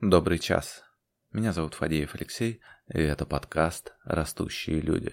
Добрый час. Меня зовут Фадеев Алексей, и это подкаст «Растущие люди».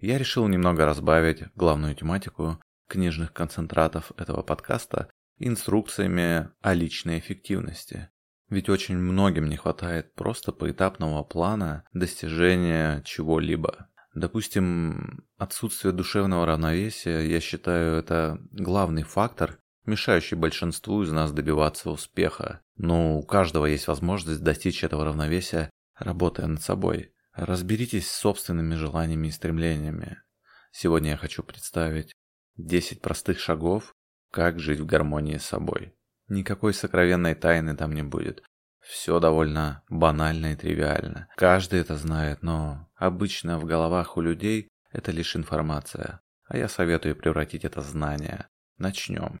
Я решил немного разбавить главную тематику книжных концентратов этого подкаста инструкциями о личной эффективности. Ведь очень многим не хватает просто поэтапного плана достижения чего-либо. Допустим, отсутствие душевного равновесия, я считаю, это главный фактор, мешающий большинству из нас добиваться успеха. Но у каждого есть возможность достичь этого равновесия, работая над собой. Разберитесь с собственными желаниями и стремлениями. Сегодня я хочу представить 10 простых шагов, как жить в гармонии с собой. Никакой сокровенной тайны там не будет. Все довольно банально и тривиально. Каждый это знает, но обычно в головах у людей это лишь информация. А я советую превратить это в знание. Начнем.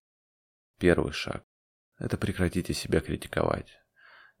Первый шаг. Это прекратите себя критиковать.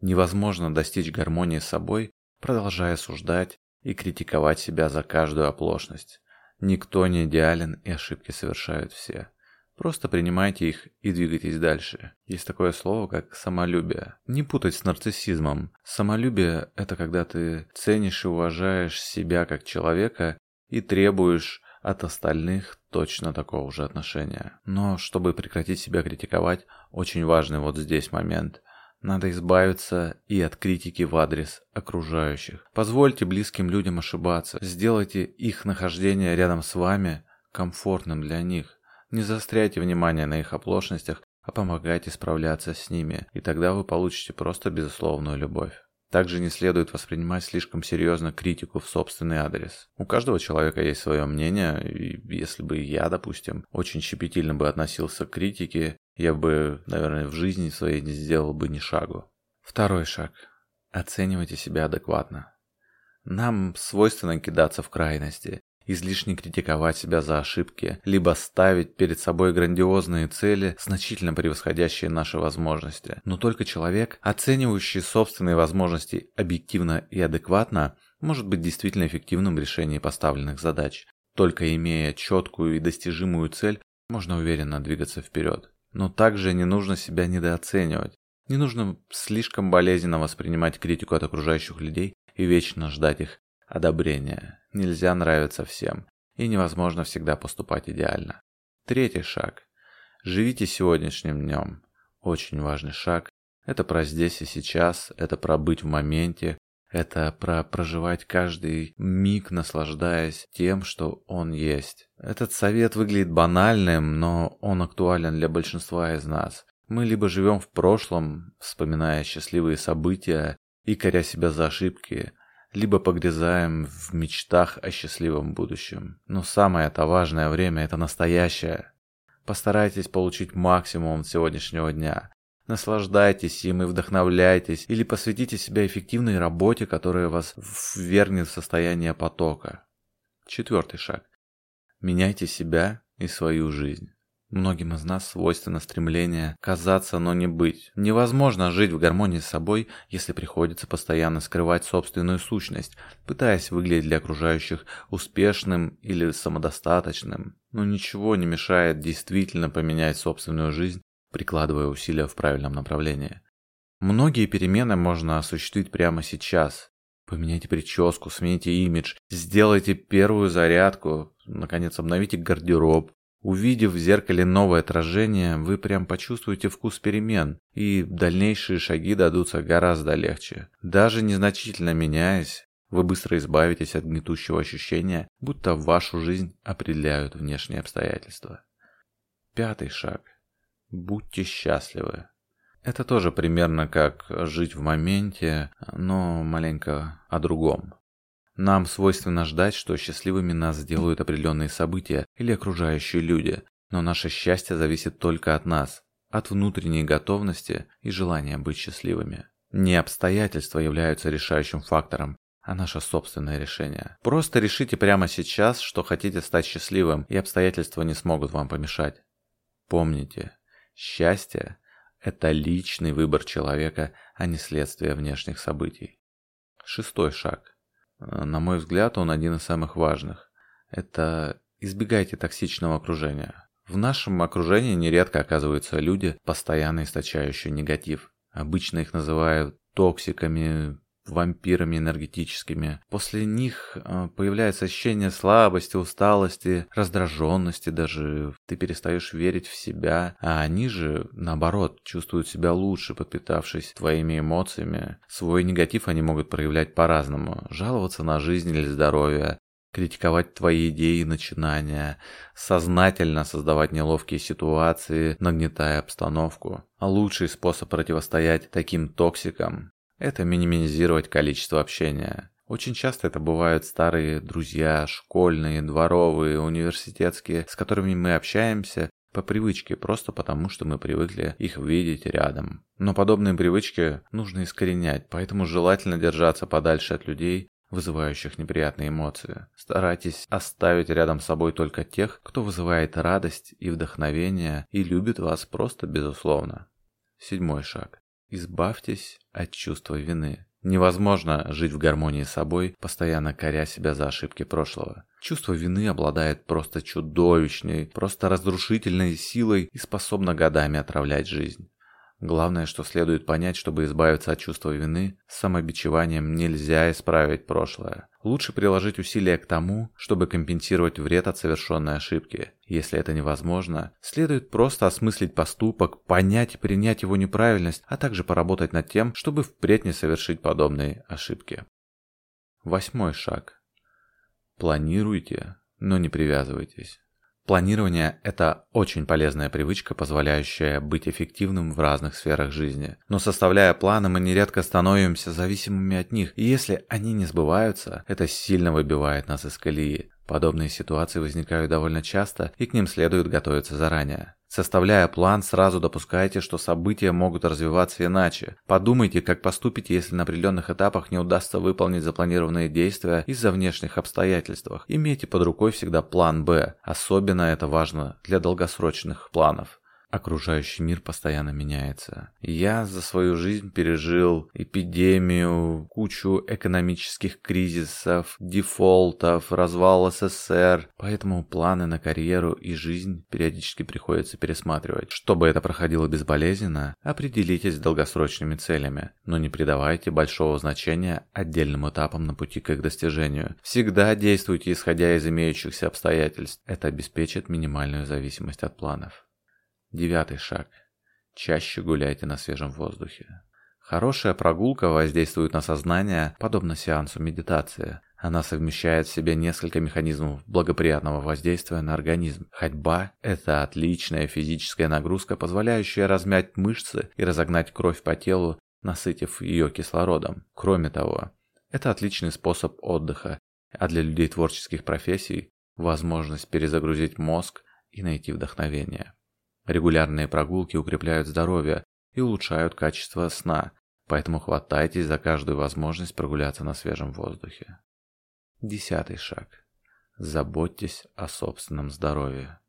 Невозможно достичь гармонии с собой, продолжая осуждать и критиковать себя за каждую оплошность. Никто не идеален и ошибки совершают все. Просто принимайте их и двигайтесь дальше. Есть такое слово, как самолюбие. Не путать с нарциссизмом. Самолюбие – это когда ты ценишь и уважаешь себя как человека и требуешь от остальных точно такого же отношения. Но чтобы прекратить себя критиковать, очень важный вот здесь момент. Надо избавиться и от критики в адрес окружающих. Позвольте близким людям ошибаться. Сделайте их нахождение рядом с вами комфортным для них. Не заостряйте внимание на их оплошностях, а помогайте справляться с ними, и тогда вы получите просто безусловную любовь. Также не следует воспринимать слишком серьезно критику в собственный адрес. У каждого человека есть свое мнение, и если бы я, допустим, очень щепетильно бы относился к критике, я бы, наверное, в жизни своей не сделал бы ни шагу. Второй шаг. Оценивайте себя адекватно. Нам свойственно кидаться в крайности, излишне критиковать себя за ошибки, либо ставить перед собой грандиозные цели, значительно превосходящие наши возможности. Но только человек, оценивающий собственные возможности объективно и адекватно, может быть действительно эффективным в решении поставленных задач. Только имея четкую и достижимую цель, можно уверенно двигаться вперед. Но также не нужно себя недооценивать. Не нужно слишком болезненно воспринимать критику от окружающих людей и вечно ждать их одобрения. Нельзя нравиться всем, и невозможно всегда поступать идеально. Третий шаг. Живите сегодняшним днем. Очень важный шаг. Это про здесь и сейчас, это про быть в моменте, это про проживать каждый миг, наслаждаясь тем, что он есть. Этот совет выглядит банальным, но он актуален для большинства из нас. Мы либо живем в прошлом, вспоминая счастливые события и коря себя за ошибки, либо погрязаем в мечтах о счастливом будущем. Но самое-то важное время – это настоящее. Постарайтесь получить максимум сегодняшнего дня. Наслаждайтесь им и вдохновляйтесь, или посвятите себя эффективной работе, которая вас ввергнет в состояние потока. Четвертый шаг. Меняйте себя и свою жизнь. Многим из нас свойственно стремление казаться, но не быть. Невозможно жить в гармонии с собой, если приходится постоянно скрывать собственную сущность, пытаясь выглядеть для окружающих успешным или самодостаточным. Но ничего не мешает действительно поменять собственную жизнь, прикладывая усилия в правильном направлении. Многие перемены можно осуществить прямо сейчас. Поменяйте прическу, смените имидж, сделайте первую зарядку, наконец обновите гардероб, Увидев в зеркале новое отражение, вы прям почувствуете вкус перемен, и дальнейшие шаги дадутся гораздо легче. Даже незначительно меняясь, вы быстро избавитесь от гнетущего ощущения, будто вашу жизнь определяют внешние обстоятельства. Пятый шаг. Будьте счастливы. Это тоже примерно как жить в моменте, но маленько о другом. Нам свойственно ждать, что счастливыми нас сделают определенные события или окружающие люди, но наше счастье зависит только от нас, от внутренней готовности и желания быть счастливыми. Не обстоятельства являются решающим фактором, а наше собственное решение. Просто решите прямо сейчас, что хотите стать счастливым, и обстоятельства не смогут вам помешать. Помните, счастье – это личный выбор человека, а не следствие внешних событий. Шестой шаг – на мой взгляд, он один из самых важных. Это избегайте токсичного окружения. В нашем окружении нередко оказываются люди, постоянно источающие негатив. Обычно их называют токсиками, вампирами энергетическими. После них э, появляется ощущение слабости, усталости, раздраженности даже. Ты перестаешь верить в себя, а они же, наоборот, чувствуют себя лучше, подпитавшись твоими эмоциями. Свой негатив они могут проявлять по-разному. Жаловаться на жизнь или здоровье, критиковать твои идеи и начинания, сознательно создавать неловкие ситуации, нагнетая обстановку. А лучший способ противостоять таким токсикам это минимизировать количество общения. Очень часто это бывают старые друзья, школьные, дворовые, университетские, с которыми мы общаемся по привычке, просто потому что мы привыкли их видеть рядом. Но подобные привычки нужно искоренять, поэтому желательно держаться подальше от людей, вызывающих неприятные эмоции. Старайтесь оставить рядом с собой только тех, кто вызывает радость и вдохновение и любит вас просто безусловно. Седьмой шаг. Избавьтесь от чувства вины. Невозможно жить в гармонии с собой, постоянно коря себя за ошибки прошлого. Чувство вины обладает просто чудовищной, просто разрушительной силой и способно годами отравлять жизнь. Главное, что следует понять, чтобы избавиться от чувства вины, с самобичеванием нельзя исправить прошлое. Лучше приложить усилия к тому, чтобы компенсировать вред от совершенной ошибки. Если это невозможно, следует просто осмыслить поступок, понять и принять его неправильность, а также поработать над тем, чтобы впредь не совершить подобные ошибки. Восьмой шаг. Планируйте, но не привязывайтесь. Планирование – это очень полезная привычка, позволяющая быть эффективным в разных сферах жизни. Но составляя планы, мы нередко становимся зависимыми от них, и если они не сбываются, это сильно выбивает нас из колеи. Подобные ситуации возникают довольно часто, и к ним следует готовиться заранее. Составляя план, сразу допускайте, что события могут развиваться иначе. Подумайте, как поступите, если на определенных этапах не удастся выполнить запланированные действия из-за внешних обстоятельств. Имейте под рукой всегда план «Б». Особенно это важно для долгосрочных планов. Окружающий мир постоянно меняется. Я за свою жизнь пережил эпидемию, кучу экономических кризисов, дефолтов, развал СССР, поэтому планы на карьеру и жизнь периодически приходится пересматривать. Чтобы это проходило безболезненно, определитесь с долгосрочными целями, но не придавайте большого значения отдельным этапам на пути к их достижению. Всегда действуйте исходя из имеющихся обстоятельств. Это обеспечит минимальную зависимость от планов. Девятый шаг. Чаще гуляйте на свежем воздухе. Хорошая прогулка воздействует на сознание, подобно сеансу медитации. Она совмещает в себе несколько механизмов благоприятного воздействия на организм. Ходьба – это отличная физическая нагрузка, позволяющая размять мышцы и разогнать кровь по телу, насытив ее кислородом. Кроме того, это отличный способ отдыха, а для людей творческих профессий – возможность перезагрузить мозг и найти вдохновение. Регулярные прогулки укрепляют здоровье и улучшают качество сна, поэтому хватайтесь за каждую возможность прогуляться на свежем воздухе. Десятый шаг. Заботьтесь о собственном здоровье.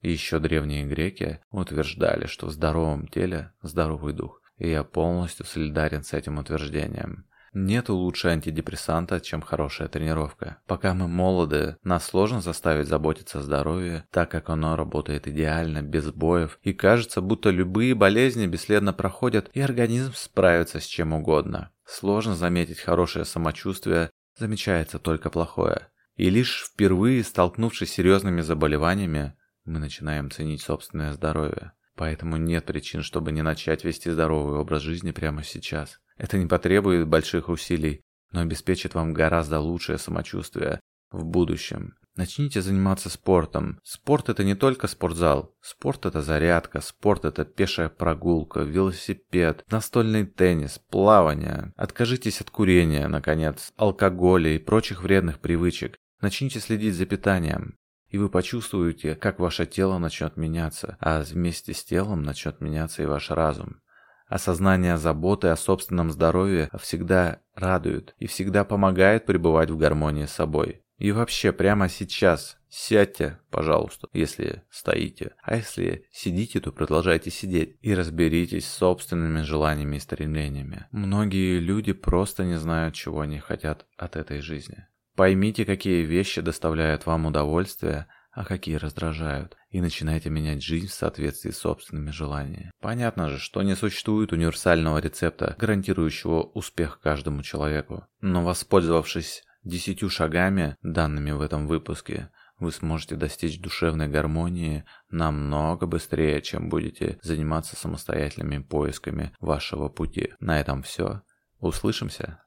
Еще древние греки утверждали, что в здоровом теле здоровый дух, и я полностью солидарен с этим утверждением. Нет лучше антидепрессанта, чем хорошая тренировка. Пока мы молоды, нас сложно заставить заботиться о здоровье, так как оно работает идеально, без боев, и кажется, будто любые болезни бесследно проходят, и организм справится с чем угодно. Сложно заметить хорошее самочувствие, замечается только плохое. И лишь впервые столкнувшись с серьезными заболеваниями, мы начинаем ценить собственное здоровье. Поэтому нет причин, чтобы не начать вести здоровый образ жизни прямо сейчас. Это не потребует больших усилий, но обеспечит вам гораздо лучшее самочувствие в будущем. Начните заниматься спортом. Спорт это не только спортзал. Спорт это зарядка, спорт это пешая прогулка, велосипед, настольный теннис, плавание. Откажитесь от курения, наконец, алкоголя и прочих вредных привычек. Начните следить за питанием. И вы почувствуете, как ваше тело начнет меняться, а вместе с телом начнет меняться и ваш разум. Осознание заботы о собственном здоровье всегда радует и всегда помогает пребывать в гармонии с собой. И вообще, прямо сейчас сядьте, пожалуйста, если стоите. А если сидите, то продолжайте сидеть и разберитесь с собственными желаниями и стремлениями. Многие люди просто не знают, чего они хотят от этой жизни. Поймите, какие вещи доставляют вам удовольствие, а какие раздражают, и начинайте менять жизнь в соответствии с собственными желаниями. Понятно же, что не существует универсального рецепта, гарантирующего успех каждому человеку. Но воспользовавшись десятью шагами, данными в этом выпуске, вы сможете достичь душевной гармонии намного быстрее, чем будете заниматься самостоятельными поисками вашего пути. На этом все. Услышимся!